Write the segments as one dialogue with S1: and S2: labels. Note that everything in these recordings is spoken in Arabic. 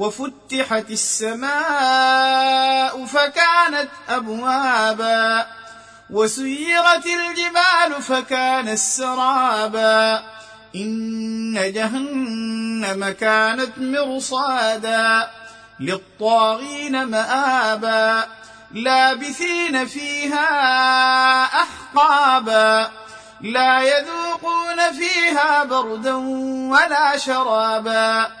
S1: وفتحت السماء فكانت أبوابا وسيرت الجبال فكانت سرابا إن جهنم كانت مرصادا للطاغين مآبا لابثين فيها أحقابا لا يذوقون فيها بردا ولا شرابا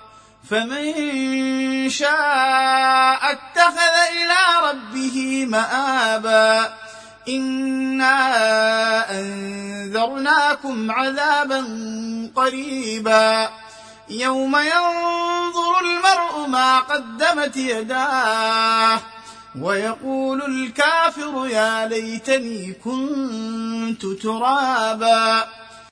S1: فمن شاء اتخذ إلى ربه مآبا. إنا أنذرناكم عذابا قريبا. يوم ينظر المرء ما قدمت يداه. ويقول الكافر يا ليتني كنت ترابا.